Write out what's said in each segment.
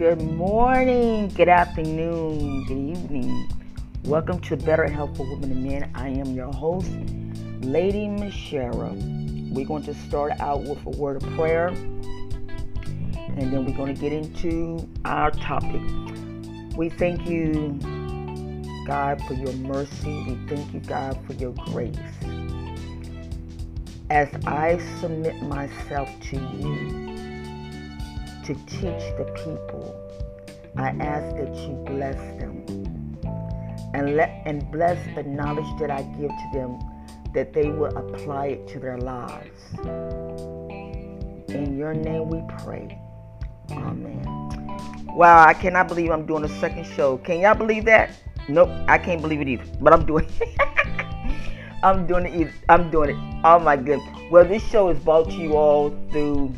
Good morning, good afternoon, good evening. Welcome to Better Health for Women and Men. I am your host, Lady Mishara. We're going to start out with a word of prayer and then we're going to get into our topic. We thank you, God, for your mercy. We thank you, God, for your grace. As I submit myself to you, to teach the people. I ask that you bless them and let and bless the knowledge that I give to them that they will apply it to their lives. In your name we pray. Amen. Wow, I cannot believe I'm doing a second show. Can y'all believe that? Nope, I can't believe it either. But I'm doing it. I'm doing it either. I'm doing it. Oh my goodness. Well, this show is brought to you all through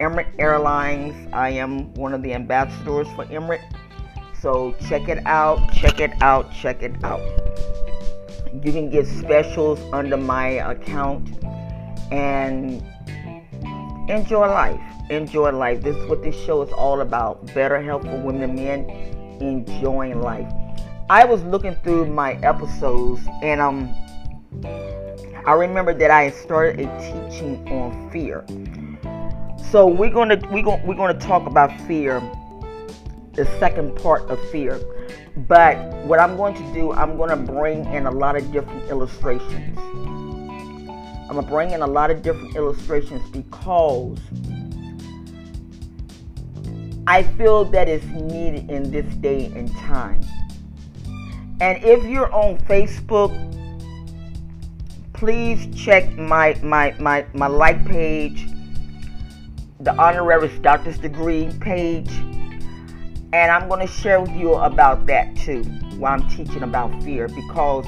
Emirates Airlines. I am one of the ambassadors for Emirates. So check it out, check it out, check it out. You can get specials under my account and enjoy life. Enjoy life. This is what this show is all about. Better health for women and men, enjoying life. I was looking through my episodes and um I remember that I started a teaching on fear. So we're gonna we're gonna we're gonna talk about fear, the second part of fear. But what I'm going to do, I'm gonna bring in a lot of different illustrations. I'm gonna bring in a lot of different illustrations because I feel that it's needed in this day and time. And if you're on Facebook, please check my my my, my like page the honorary doctor's degree page. And I'm going to share with you about that too while I'm teaching about fear because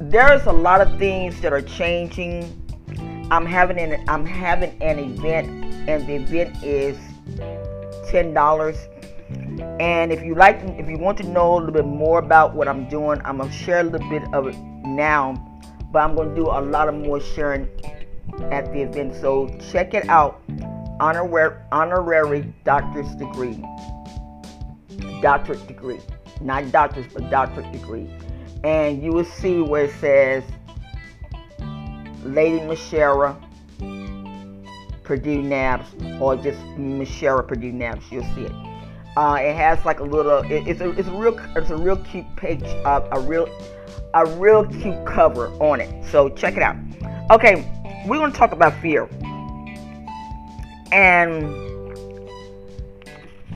there's a lot of things that are changing. I'm having an I'm having an event and the event is ten dollars. And if you like if you want to know a little bit more about what I'm doing, I'm gonna share a little bit of it now. But I'm gonna do a lot of more sharing at the event. So check it out. Honorary, honorary doctor's degree. Doctorate degree. Not doctor's, but doctorate degree. And you will see where it says Lady Mishara Purdue Nabs or just Mishara Purdue Nabs. You'll see it. Uh, it has like a little. It, it's a it's a real it's a real cute page. Uh, a real a real cute cover on it. So check it out. Okay, we're going to talk about fear. And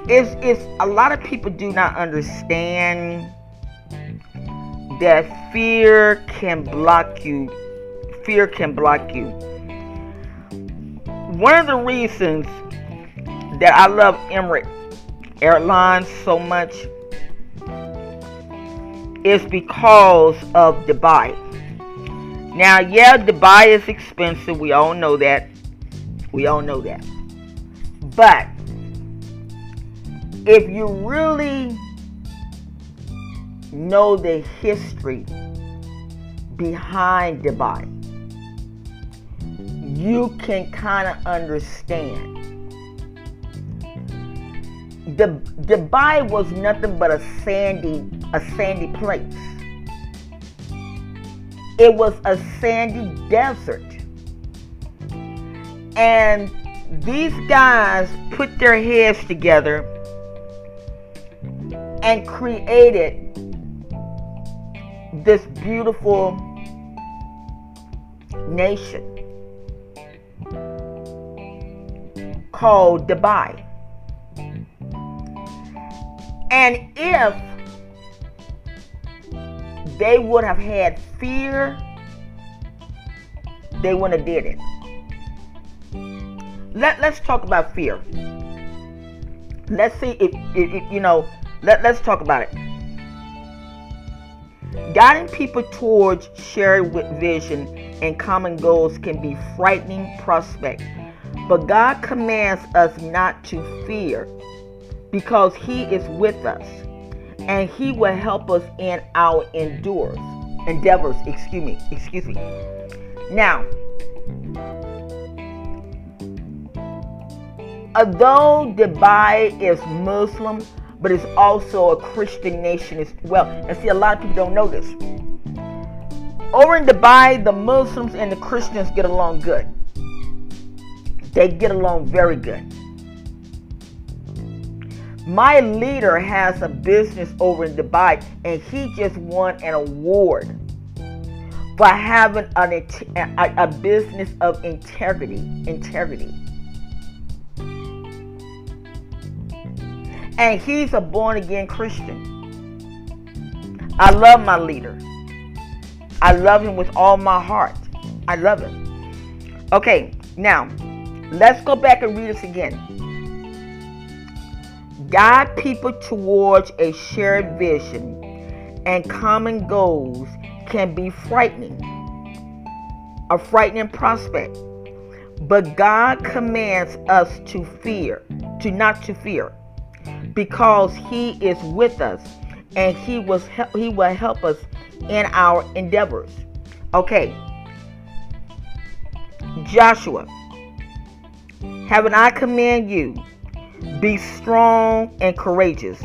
it's, it's a lot of people do not understand that fear can block you. Fear can block you. One of the reasons that I love Emirates Airlines so much is because of Dubai. Now, yeah, Dubai is expensive. We all know that. We all know that. But if you really know the history behind Dubai, you can kind of understand. The Dubai was nothing but a sandy, a sandy place it was a sandy desert. And these guys put their heads together and created this beautiful nation called Dubai. And if they would have had fear, they wouldn't have did it. Let, let's talk about fear. Let's see if, if, if you know, let, let's talk about it. Guiding people towards shared vision and common goals can be frightening prospect. But God commands us not to fear because he is with us and he will help us in our endures endeavors excuse me excuse me now although Dubai is Muslim, but it's also a Christian nation as well. And see, a lot of people don't know this. Over in Dubai, the Muslims and the Christians get along good. They get along very good. My leader has a business over in Dubai, and he just won an award for having an, a, a business of integrity. Integrity. And he's a born again Christian. I love my leader. I love him with all my heart. I love him. Okay, now let's go back and read this again. Guide people towards a shared vision and common goals can be frightening, a frightening prospect. But God commands us to fear, to not to fear, because He is with us and He was He will help us in our endeavors. Okay. Joshua, haven't I command you? Be strong and courageous.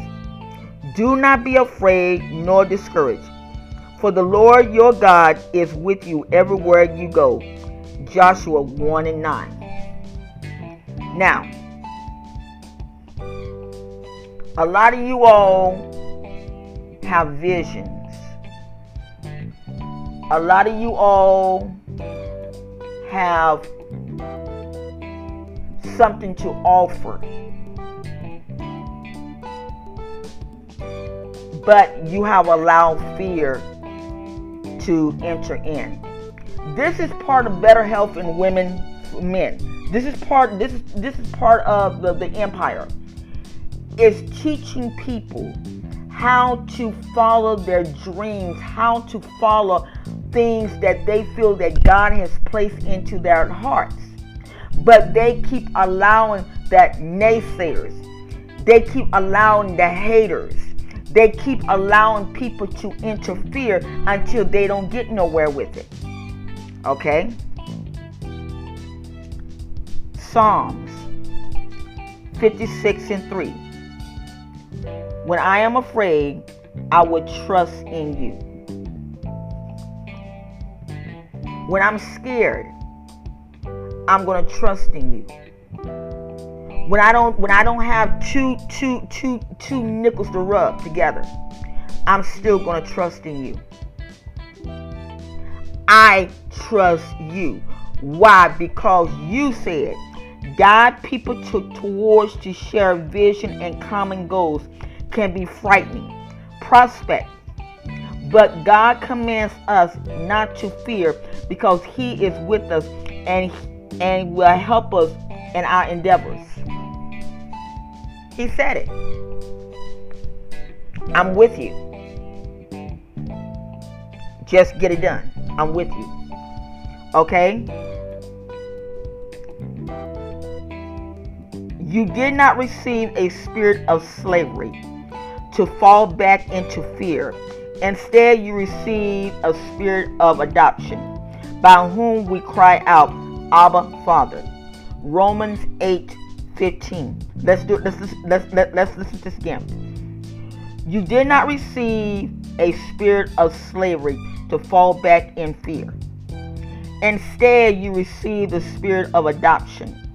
Do not be afraid nor discouraged, for the Lord your God is with you everywhere you go. Joshua 1 and 9. Now, a lot of you all have visions. A lot of you all have something to offer. But you have allowed fear to enter in. This is part of better health in women, men. This is part. This is this is part of the, the empire. Is teaching people how to follow their dreams, how to follow things that they feel that God has placed into their hearts. But they keep allowing that naysayers. They keep allowing the haters they keep allowing people to interfere until they don't get nowhere with it. Okay? Psalms 56 and 3. When I am afraid, I will trust in you. When I'm scared, I'm going to trust in you when I don't when I don't have two two two two nickels to rub together, I'm still gonna trust in you. I trust you. Why? Because you said guide people to, towards to share vision and common goals can be frightening. Prospect. But God commands us not to fear because He is with us and, and will help us in our endeavors. He said it. I'm with you. Just get it done. I'm with you. Okay? You did not receive a spirit of slavery to fall back into fear. Instead, you received a spirit of adoption, by whom we cry out, Abba, Father. Romans 8 15. Let's do let's let's let's, let's listen to this again. You did not receive a spirit of slavery to fall back in fear. Instead, you received the spirit of adoption,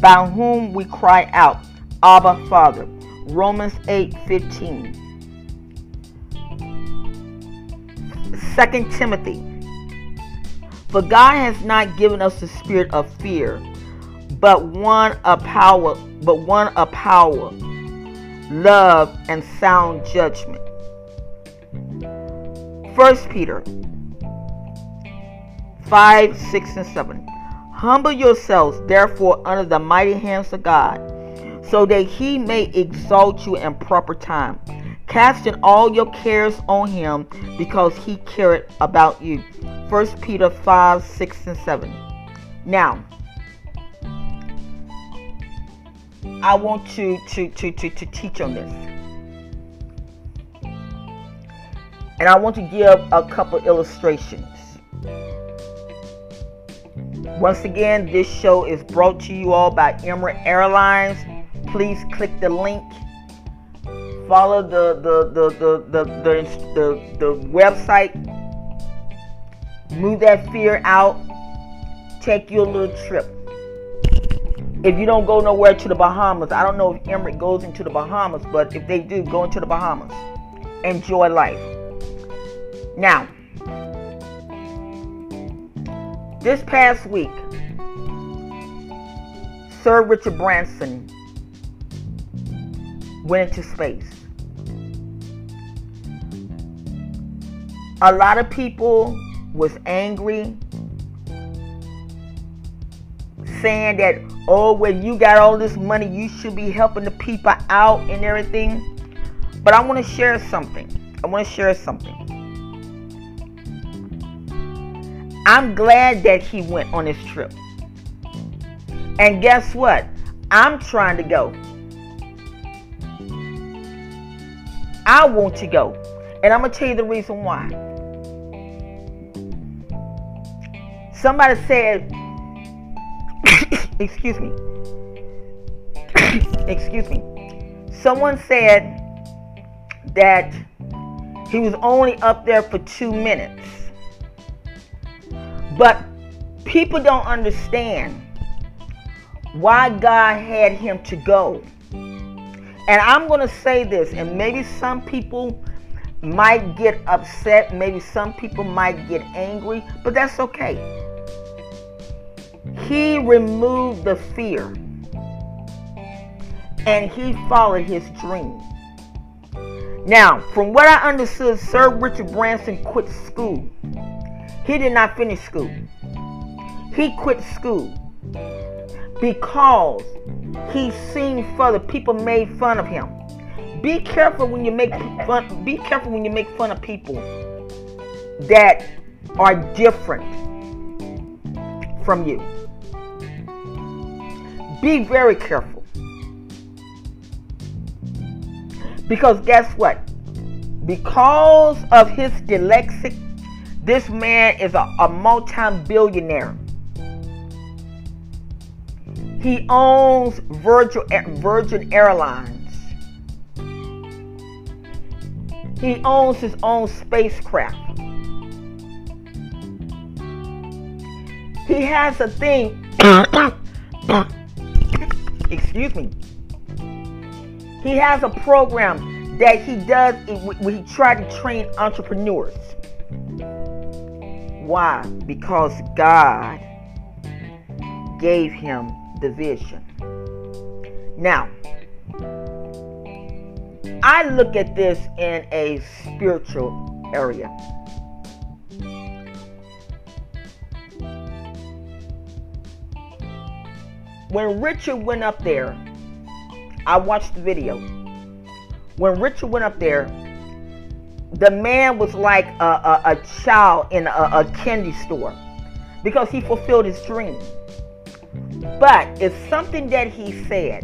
by whom we cry out, Abba, Father. Romans 8 15. 2 Timothy. For God has not given us the spirit of fear but one of power, but one of power, love, and sound judgment. First Peter 5, 6, and 7. Humble yourselves, therefore, under the mighty hands of God, so that he may exalt you in proper time, casting all your cares on him, because he cared about you. First Peter 5, 6, and 7. Now, I want to, to, to, to, to teach on this. And I want to give a couple illustrations. Once again, this show is brought to you all by Emirates Airlines. Please click the link. Follow the the the the the, the, the, the website. Move that fear out. Take you a little trip. If you don't go nowhere to the Bahamas, I don't know if Emirates goes into the Bahamas, but if they do, go into the Bahamas. Enjoy life. Now, this past week, Sir Richard Branson went into space. A lot of people was angry, saying that, oh, when you got all this money, you should be helping the people out and everything. But I want to share something. I want to share something. I'm glad that he went on his trip. And guess what? I'm trying to go. I want to go. And I'm going to tell you the reason why. Somebody said, excuse me, excuse me. Someone said that he was only up there for two minutes. But people don't understand why God had him to go. And I'm going to say this, and maybe some people might get upset, maybe some people might get angry, but that's okay. He removed the fear and he followed his dream. Now, from what I understood, Sir Richard Branson quit school. He did not finish school. He quit school because he seen further people made fun of him. Be careful when you make fun. Be careful when you make fun of people that are different from you. Be very careful. Because guess what? Because of his dyslexic this man is a, a multi-billionaire. He owns Virgin Airlines. He owns his own spacecraft. He has a thing. excuse me. He has a program that he does when he tries to train entrepreneurs. Why? Because God gave him the vision. Now, I look at this in a spiritual area. When Richard went up there, I watched the video. When Richard went up there, the man was like a, a, a child in a, a candy store because he fulfilled his dream. But it's something that he said.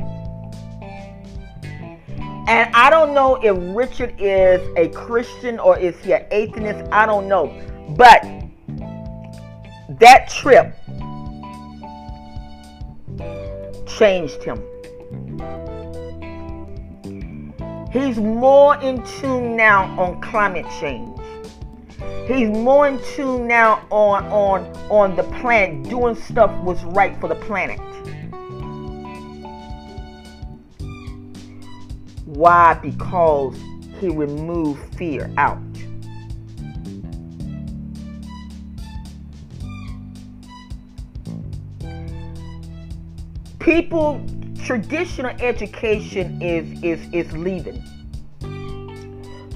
And I don't know if Richard is a Christian or is he an atheist. I don't know. But that trip changed him. He's more in tune now on climate change. He's more in tune now on on on the planet, doing stuff what's right for the planet. Why? Because he removed fear out. People traditional education is is is leaving.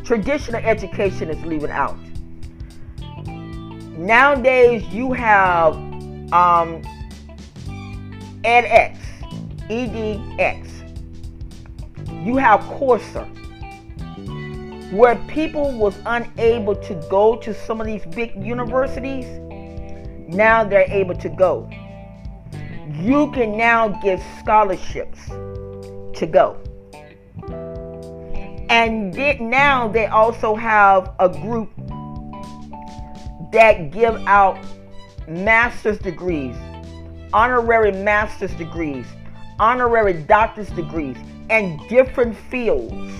Traditional education is leaving out. Nowadays, you have um, edX, EDX. You have Coursera, where people was unable to go to some of these big universities. Now they're able to go you can now get scholarships to go. And now they also have a group that give out master's degrees honorary master's degrees, honorary doctor's degrees, and different fields.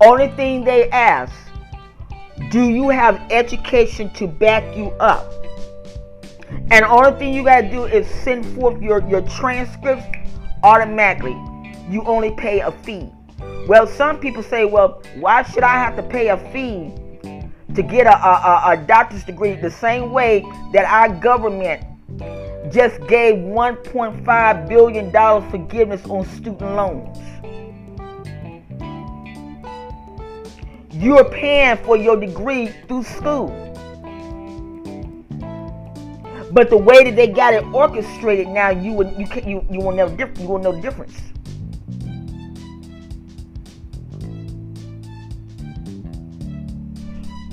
Only thing they ask, do you have education to back you up? And only thing you gotta do is send forth your, your transcripts automatically. You only pay a fee. Well, some people say, well, why should I have to pay a fee to get a, a, a doctor's degree the same way that our government just gave $1.5 billion forgiveness on student loans? You're paying for your degree through school. But the way that they got it orchestrated now, you would you can you you will know different. You will know the difference.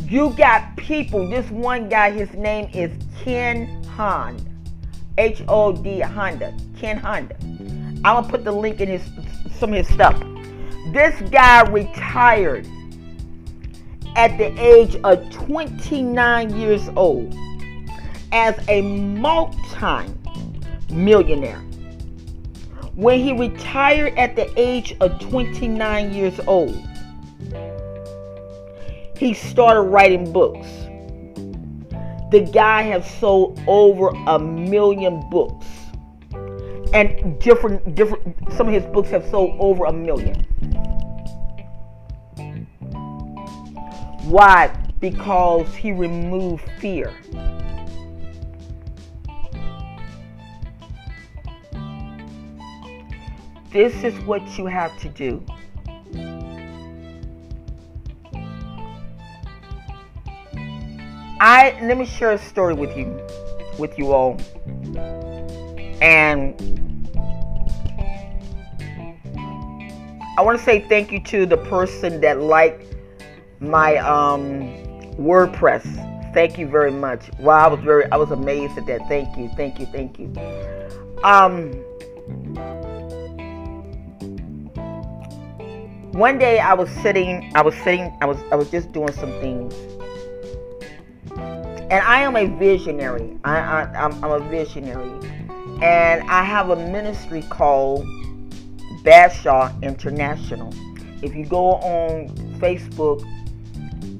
You got people. This one guy, his name is Ken Hond, H O D Honda, Ken Honda. I'm gonna put the link in his some of his stuff. This guy retired at the age of 29 years old as a multi millionaire. When he retired at the age of 29 years old, he started writing books. The guy has sold over a million books. And different different some of his books have sold over a million. Why? Because he removed fear. This is what you have to do. I let me share a story with you, with you all, and I want to say thank you to the person that liked my um, WordPress. Thank you very much. Wow, I was very, I was amazed at that. Thank you, thank you, thank you. Um, one day I was sitting, I was sitting, I was, I was just doing some things, and I am a visionary. I, I I'm, I'm a visionary, and I have a ministry called Batshua International. If you go on Facebook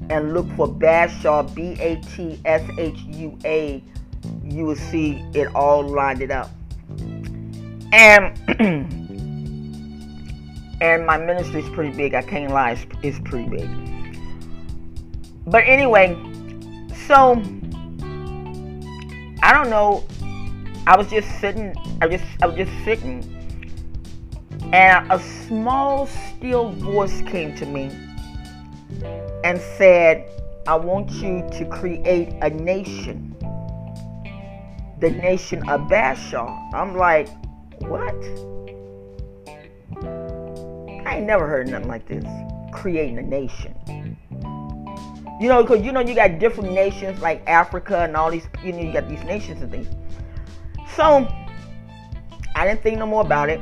and look for Batshua, B A T S H U A, you will see it all lined it up. And and my ministry is pretty big. I can't lie, it's, it's pretty big. But anyway, so I don't know. I was just sitting. I just I was just sitting, and a small still voice came to me and said, I want you to create a nation. The nation of Bashar." I'm like, what? Ain't never heard nothing like this. Creating a nation. You know, because you know you got different nations like Africa and all these, you know, you got these nations and things. So I didn't think no more about it.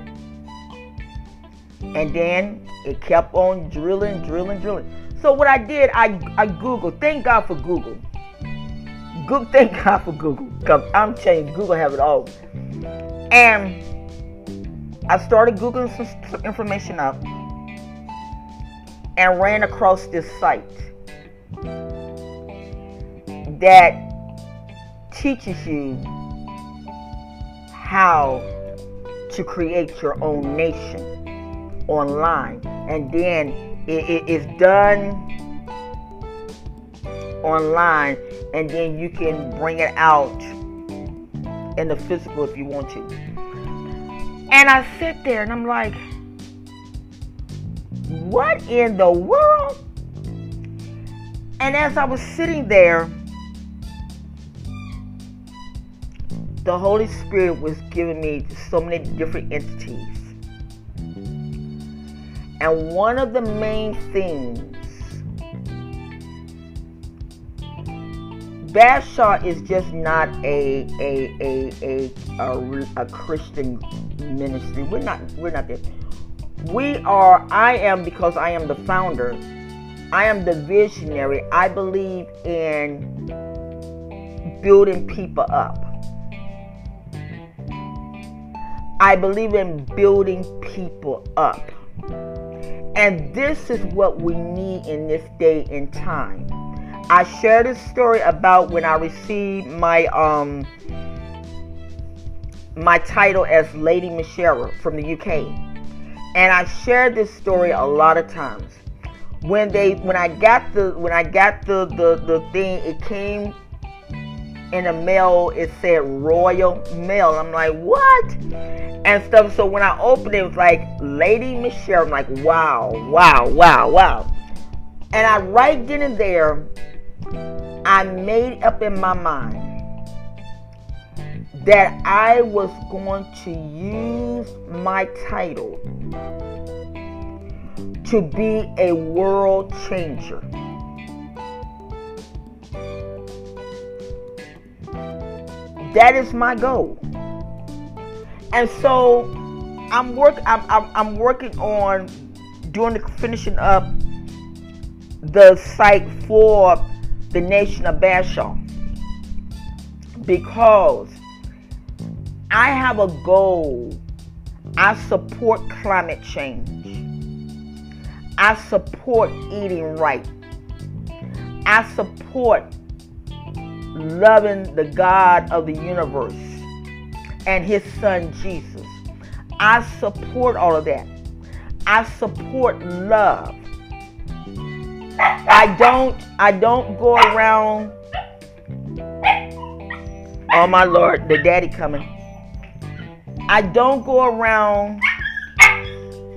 And then it kept on drilling, drilling, drilling. So what I did, I I Googled. Thank God for Google. Google, thank God for Google. Cause I'm you, Google have it all. And I started googling some information up and ran across this site that teaches you how to create your own nation online and then it, it is done online and then you can bring it out in the physical if you want to. And I sit there and I'm like, what in the world? And as I was sitting there, the Holy Spirit was giving me so many different entities. And one of the main things Batshua is just not a a, a a a a Christian ministry. We're not we're not there. We are I am because I am the founder. I am the visionary. I believe in in building people up. I believe in building people up. And this is what we need in this day and time. I shared a story about when I received my um my title as Lady Michelle from the UK. And I shared this story a lot of times. When they when I got the when I got the the, the thing, it came in the mail, it said Royal Mail. I'm like, what? And stuff. So when I opened it, it was like Lady Michelle. I'm like, wow, wow, wow, wow. And I right then and there, I made up in my mind that I was going to use my title to be a world changer. That is my goal. And so I'm work I'm, I'm, I'm working on doing the finishing up the site for the nation of Bashaw because I have a goal. I support climate change. I support eating right. I support loving the God of the universe and his son Jesus. I support all of that. I support love. I don't I don't go around Oh my Lord, the daddy coming. I don't go around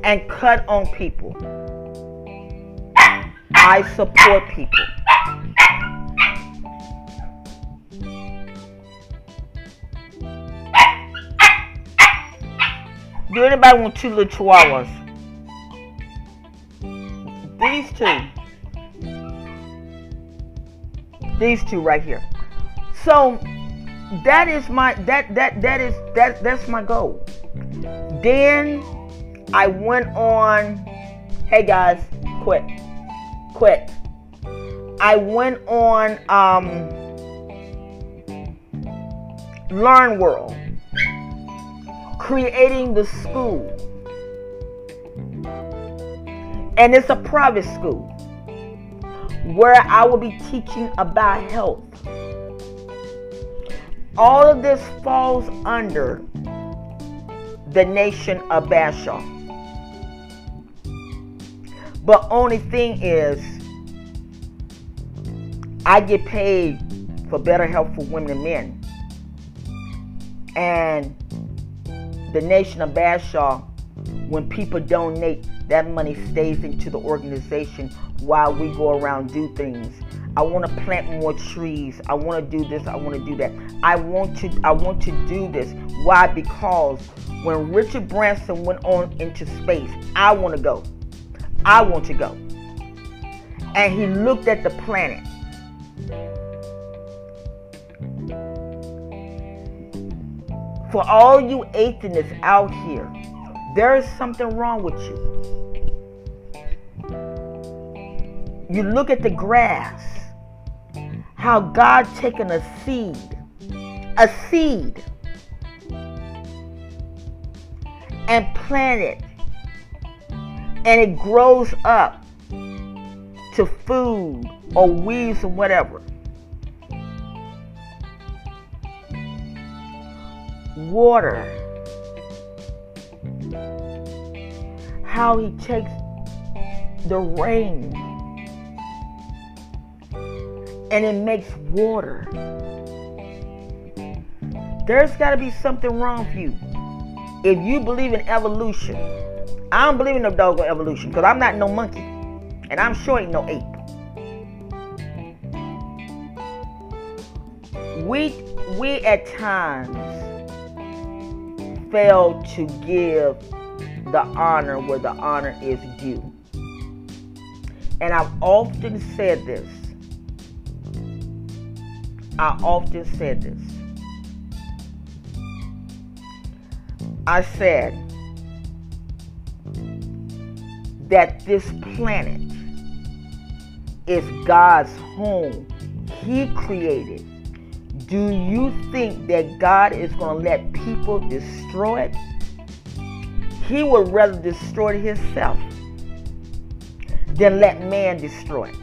and cut on people. I support people. Do anybody want two little chihuahuas? These two. These two right here. So that is my that that that is that that's my goal. Then I went on. Hey guys, quit, quit. I went on um, Learn World, creating the school, and it's a private school where I will be teaching about health all of this falls under the nation of Bashaw. But only thing is, I get paid for better health for women and men. And the nation of Bashaw, when people donate, that money stays into the organization while we go around do things. I want to plant more trees. I want to do this. I want to do that. I want to I want to do this. Why? Because when Richard Branson went on into space, I want to go. I want to go. And he looked at the planet. For all you atheists out here, there is something wrong with you. You look at the grass how God taken a seed, a seed, and planted, and it grows up to food or weeds or whatever. Water. How he takes the rain and it makes water. There's got to be something wrong with you. If you believe in evolution, I don't believe in no dog evolution because I'm not no monkey, and I'm sure ain't no ape. We we at times fail to give the honor where the honor is due. And I've often said this I often said this. I said that this planet is God's home. He created Do you think that God is going to let people destroy it? He would rather destroy it himself than let man destroy it.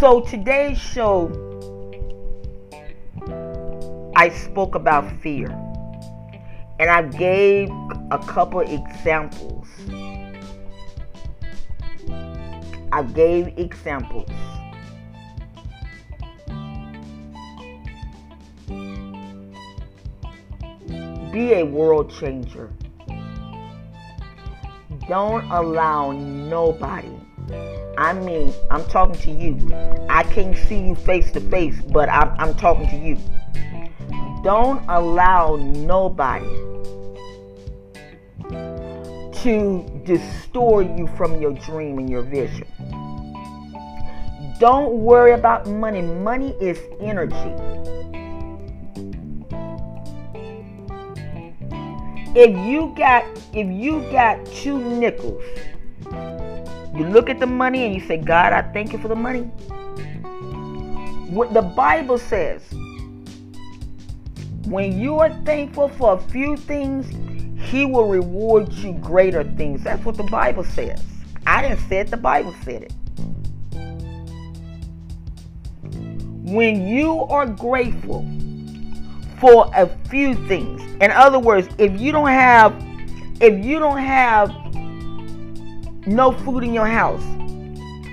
So today's show, I spoke about fear. And I gave a couple examples. I gave examples. Be a world changer. Don't allow nobody I mean, I'm talking to you. I can't see you face to face, but I'm, I'm talking to you. Don't allow nobody to distort you from your dream and your vision. Don't worry about money. Money is energy. If you got if you got two nickels you look at the money and you say, God, I thank you for the money. What the Bible says, when you are thankful for a few things, He will reward you greater things. That's what the Bible says. I didn't say it, the Bible said it. When you are grateful for a few things, in other words, if you don't have, if you don't have no food in your house.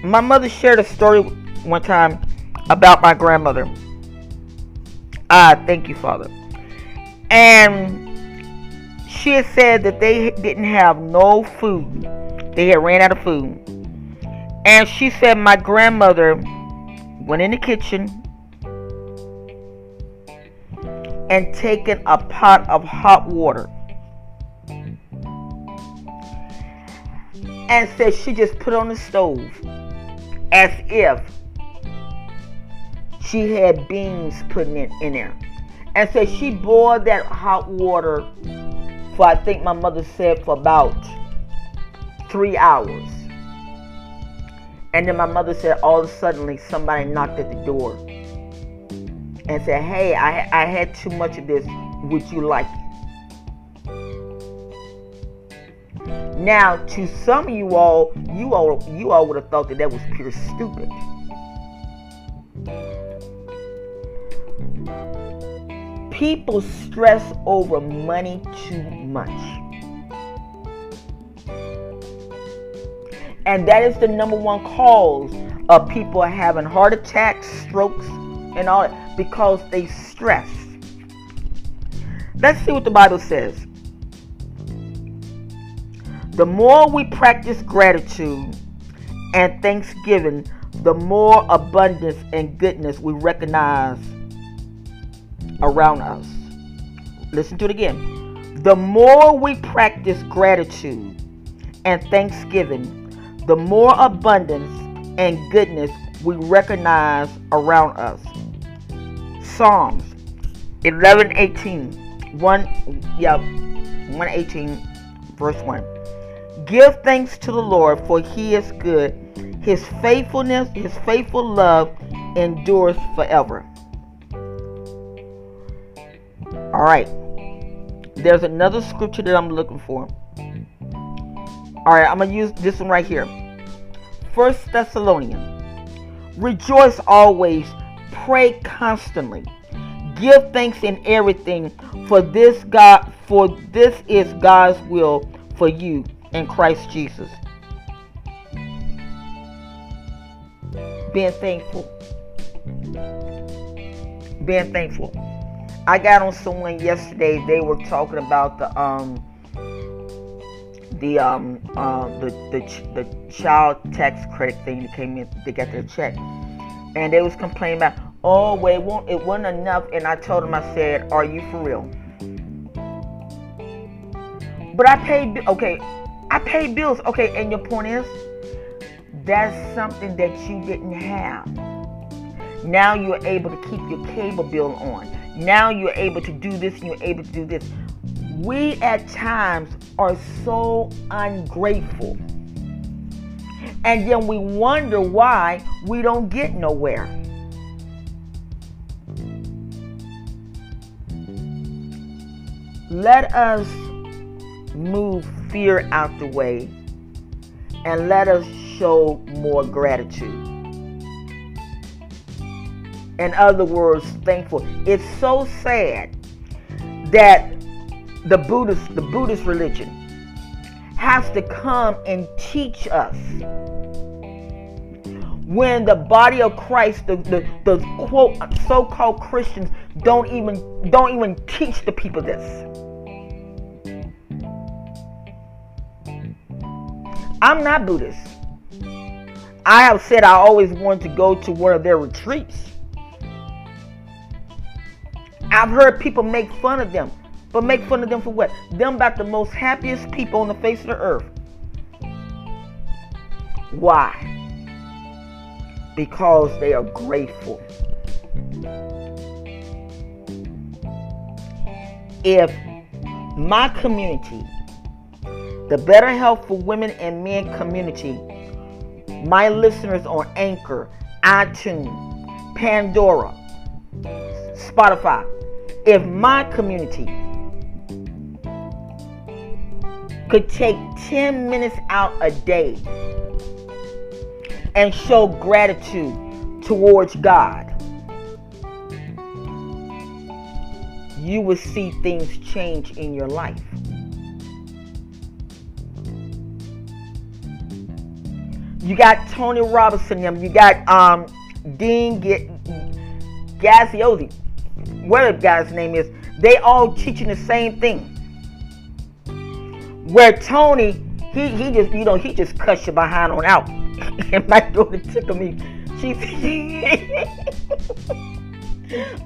My mother shared a story one time about my grandmother. Ah, thank you, Father. And she had said that they didn't have no food. They had ran out of food. And she said my grandmother went in the kitchen and taken a pot of hot water and said she just put on the stove as if she had beans putting it in there. And said she boiled that hot water for I think my mother said for about three hours. And then my mother said all of a sudden somebody knocked at the door and said, Hey, I, I had too much of this. Would you like it? Now, to some of you all, you all, you all would have thought that that was pure stupid. People stress over money too much. And that is the number one cause of people having heart attacks, strokes, and all that because they stress. Let's see what the Bible says. The more we practice gratitude and thanksgiving, the more abundance and goodness we recognize around us. Listen to it again. The more we practice gratitude and thanksgiving, the more abundance and goodness we recognize around us. Psalms 11 18. 1, yeah, 118, verse 1. Give thanks to the Lord, for he is good. His faithfulness, his faithful love endures forever. All right. There's another scripture that I'm looking for. All right, I'm going to use this one right here. First Thessalonians. Rejoice always, pray constantly. Give thanks in everything, for this God for this is God's will for you in Christ Jesus. Being thankful. Being thankful. I got on someone yesterday. They were talking about the um the um uh, the the the child tax credit thing that came in. They got their check, and they was complaining about oh well it won't it wasn't enough. And I told them I said, are you for real? But I paid okay. I pay bills. Okay, and your point is that's something that you didn't have. Now you're able to keep your cable bill on. Now you're able to do this and you're able to do this. we at times are so ungrateful. And then we wonder why we don't get nowhere. Let us move fear out the way and let us show more gratitude. In other words, thankful. It's so sad that the Buddhist, the Buddhist religion, has to come and teach us when the body of Christ, the, the, the quote so-called Christians don't even don't even teach the people this. I'm not Buddhist. I have said I always wanted to go to one of their retreats. I've heard people make fun of them. But make fun of them for what? Them about the most happiest people on the face of the earth. Why? Because they are grateful. If my community, the Better Health for Women and Men community, my listeners on Anchor, iTunes, Pandora, Spotify, if my community could take 10 minutes out a day and show gratitude towards God, you will see things change in your life. You got Tony Robinson, you got um, Dean Graziosi, whatever the guy's name is. They all teaching the same thing. Where Tony, he he just you know he just cuts you behind on out. and my daughter tickle me. She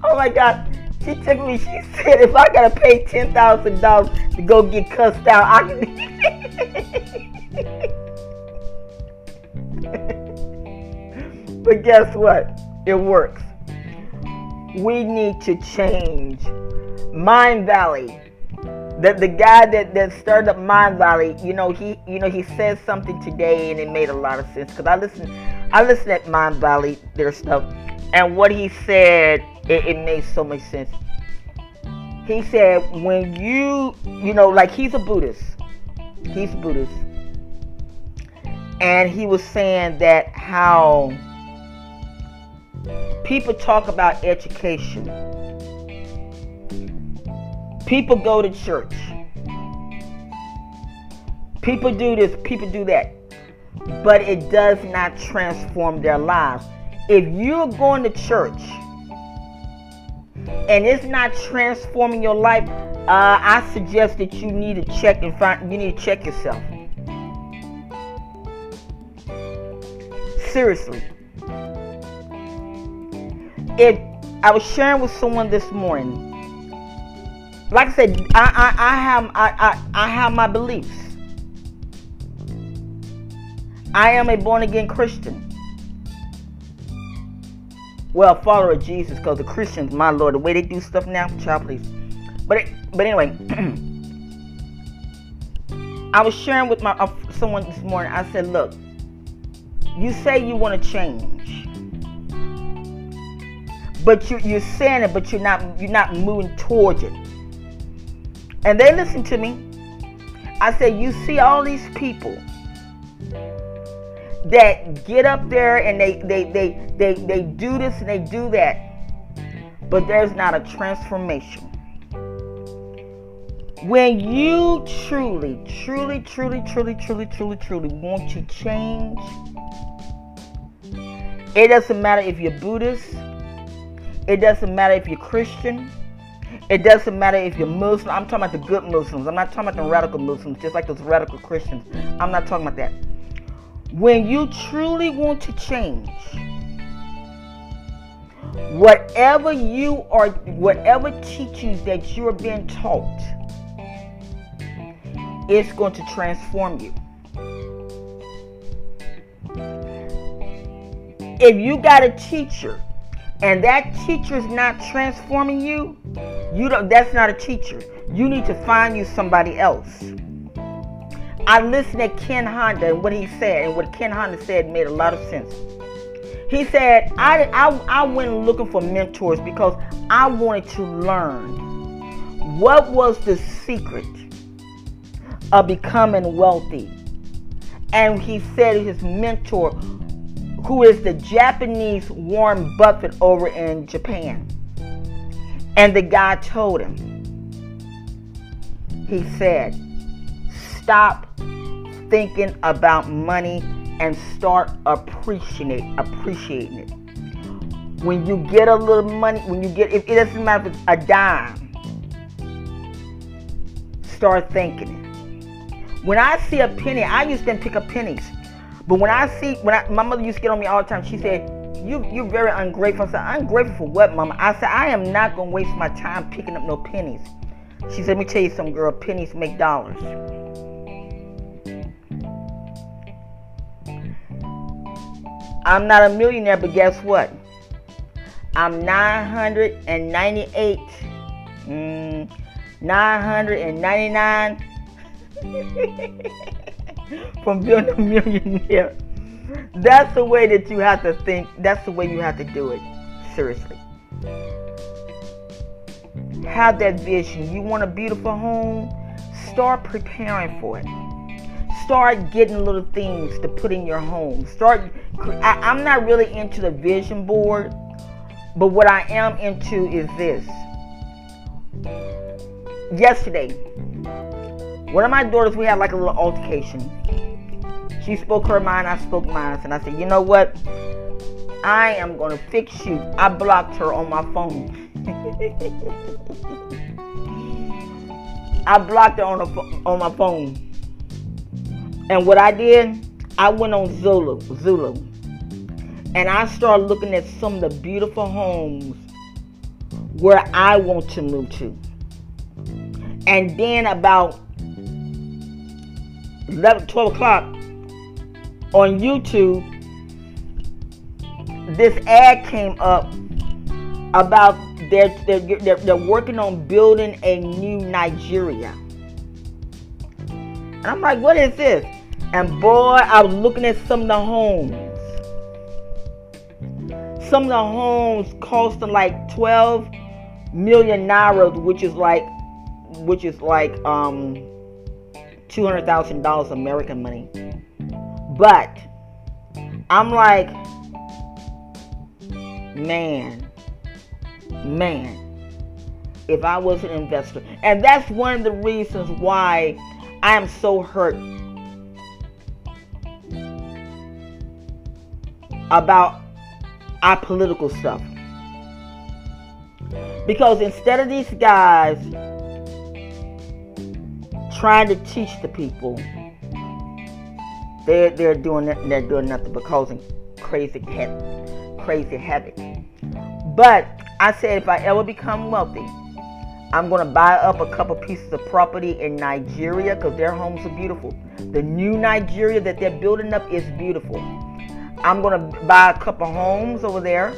Oh my god. She tickled me. She said if I gotta pay ten thousand dollars to go get cussed out, I can But guess what? It works. We need to change. Mindvalley the the guy that that started up Mindvalley, you know, he you know he said something today and it made a lot of sense because I listened I listened at Mindvalley their stuff, and what he said it, it made so much sense. He said when you you know like he's a Buddhist, he's a Buddhist, and he was saying that how people talk about education People go to church. People do this, people do that. But it does not transform their lives. If you're going to church and it's not transforming your life, uh, I suggest that you need to check and find you need to check yourself. Seriously. If I was sharing with someone this morning like I said, I, I, I have I, I, I have my beliefs. I am a born again Christian. Well, follower of Jesus, because the Christians, my Lord, the way they do stuff now, child, please. But it, but anyway, I was sharing with my uh, someone this morning. I said, look, you say you want to change, but you, you're saying it, but you're not you're not moving towards it. And they listen to me. I said, You see all these people that get up there and they they they they, they do this and they do that, but there's not a transformation. When you truly, truly, truly, truly, truly, truly, truly want to change, it doesn't matter if you're Buddhist, it doesn't matter if you're Christian, it doesn't matter if you're Muslim. I'm talking about the good Muslims. I'm not talking about the radical Muslims, just like those radical Christians. I'm not talking about that. When you truly want to change, whatever you are, whatever teachings that you're being taught, it's going to transform you. If you got a teacher and that teacher is not transforming you, you don't that's not a teacher. You need to find you somebody else. I listened to Ken Honda and what he said, and what Ken Honda said made a lot of sense. He said, I, I, I went looking for mentors because I wanted to learn what was the secret of becoming wealthy. And he said his mentor, who is the Japanese Warren Buffett over in Japan. And the guy told him, he said, stop thinking about money and start appreciating appreciating it. When you get a little money, when you get it, it doesn't matter if it's a dime. Start thinking it. When I see a penny, I used to pick up pennies. But when I see when I, my mother used to get on me all the time, she said, You you're very ungrateful. I said, Ungrateful for what, mama? I said, I am not gonna waste my time picking up no pennies. She said, Let me tell you something, girl, pennies make dollars. I'm not a millionaire, but guess what? I'm 998, mm, 999 from being a millionaire. That's the way that you have to think. That's the way you have to do it. Seriously. Have that vision. You want a beautiful home? Start preparing for it start getting little things to put in your home. Start. I, am not really into the vision board, but what I am into is this. Yesterday, one of my daughters, we had like a little altercation. She spoke her mind, I spoke mine, and I said, you know what? I am gonna fix you. I blocked her on my phone. I blocked her on, a, on my phone. And what I did, I went on Zillow, Zillow, and I started looking at some of the beautiful homes where I want to move to. And then about 11, 12 o'clock on YouTube, this ad came up about they're, they're, they're working on building a new Nigeria. And I'm like, what is this? And boy, I was looking at some of the homes. Some of the homes costing like 12 million naira, which is like which is like um $200,000 American money. But I'm like man, man, if I was an investor. And that's one of the reasons why I am so hurt about our political stuff. Because instead of these guys trying to teach the people, they're they're doing they're doing nothing but causing crazy crazy havoc. But I said if I ever become wealthy, I'm to buy up a couple pieces of property in Nigeria because their homes are beautiful. The new Nigeria that they're building up is beautiful. I'm to buy a couple homes over there.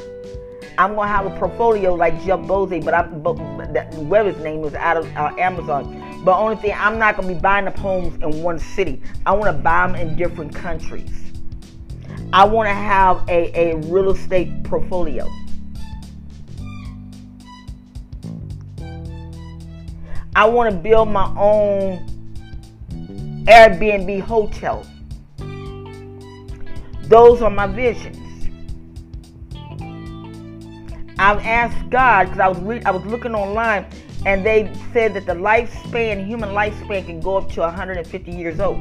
I'm to have a portfolio like Jeff Bezos, but I, but that, whatever his name is out of uh, Amazon. But only thing, I'm not to be buying up homes in one city. I want to buy them in different countries. I want to have a, a real estate portfolio. I want to build my own Airbnb hotel. Those are my visions. I've asked God because I was I was looking online and they said that the lifespan, human lifespan, can go up to 150 years old.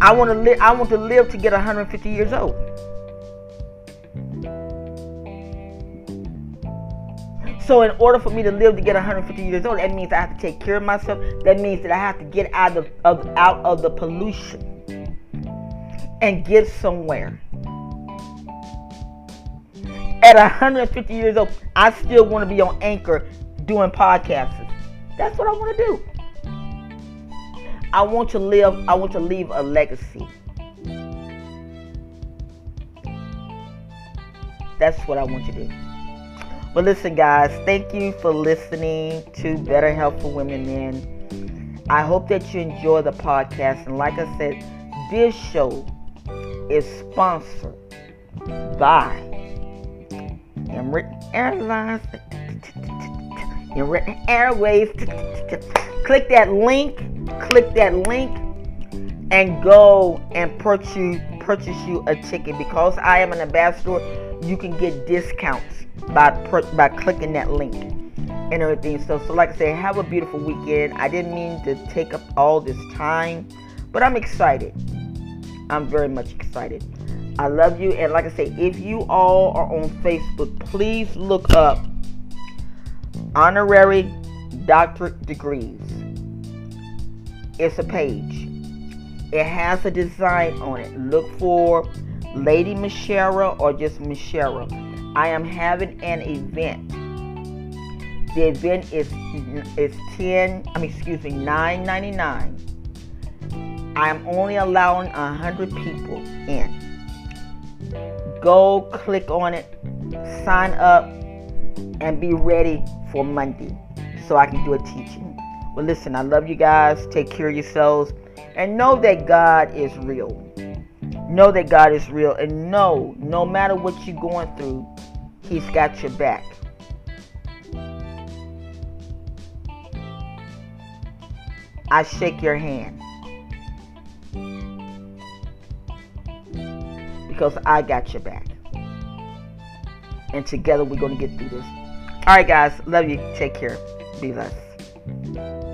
I want to live. I want to live to get 150 years old. So in order for me to live to get 150 years old, that means I have to take care of myself. That means that I have to get out of, of out of the pollution and get somewhere. At 150 years old, I still want to be on anchor doing podcasts. That's what I want to do. I want to live, I want to leave a legacy. That's what I want to do. But listen, guys, thank you for listening to Better Health for Women Men. I hope that you enjoy the podcast. And like I said, this show is sponsored by Emirates Airlines. Emirates Airways. Click that link. Click that link and go and purchase purchase you a ticket because I am an ambassador. You can get discounts by by clicking that link and everything. So, so like I said, have a beautiful weekend. I didn't mean to take up all this time, but I'm excited. I'm very much excited. I love you, and like I say, if you all are on Facebook, please look up honorary doctorate degrees. It's a page. It has a design on it. Look for Lady Mishera or just Mishera. I am having an event. The event is is 10, I mean excuse me, 9.99. I am only allowing 100 people in. Go click on it, sign up, and be ready for Monday so I can do a teaching. Well, listen, I love you guys. Take care of yourselves and know that God is real. Know that God is real and know no matter what you're going through, He's got your back. I shake your hand. Because I got your back. And together we're going to get through this. All right, guys. Love you. Take care. Be blessed.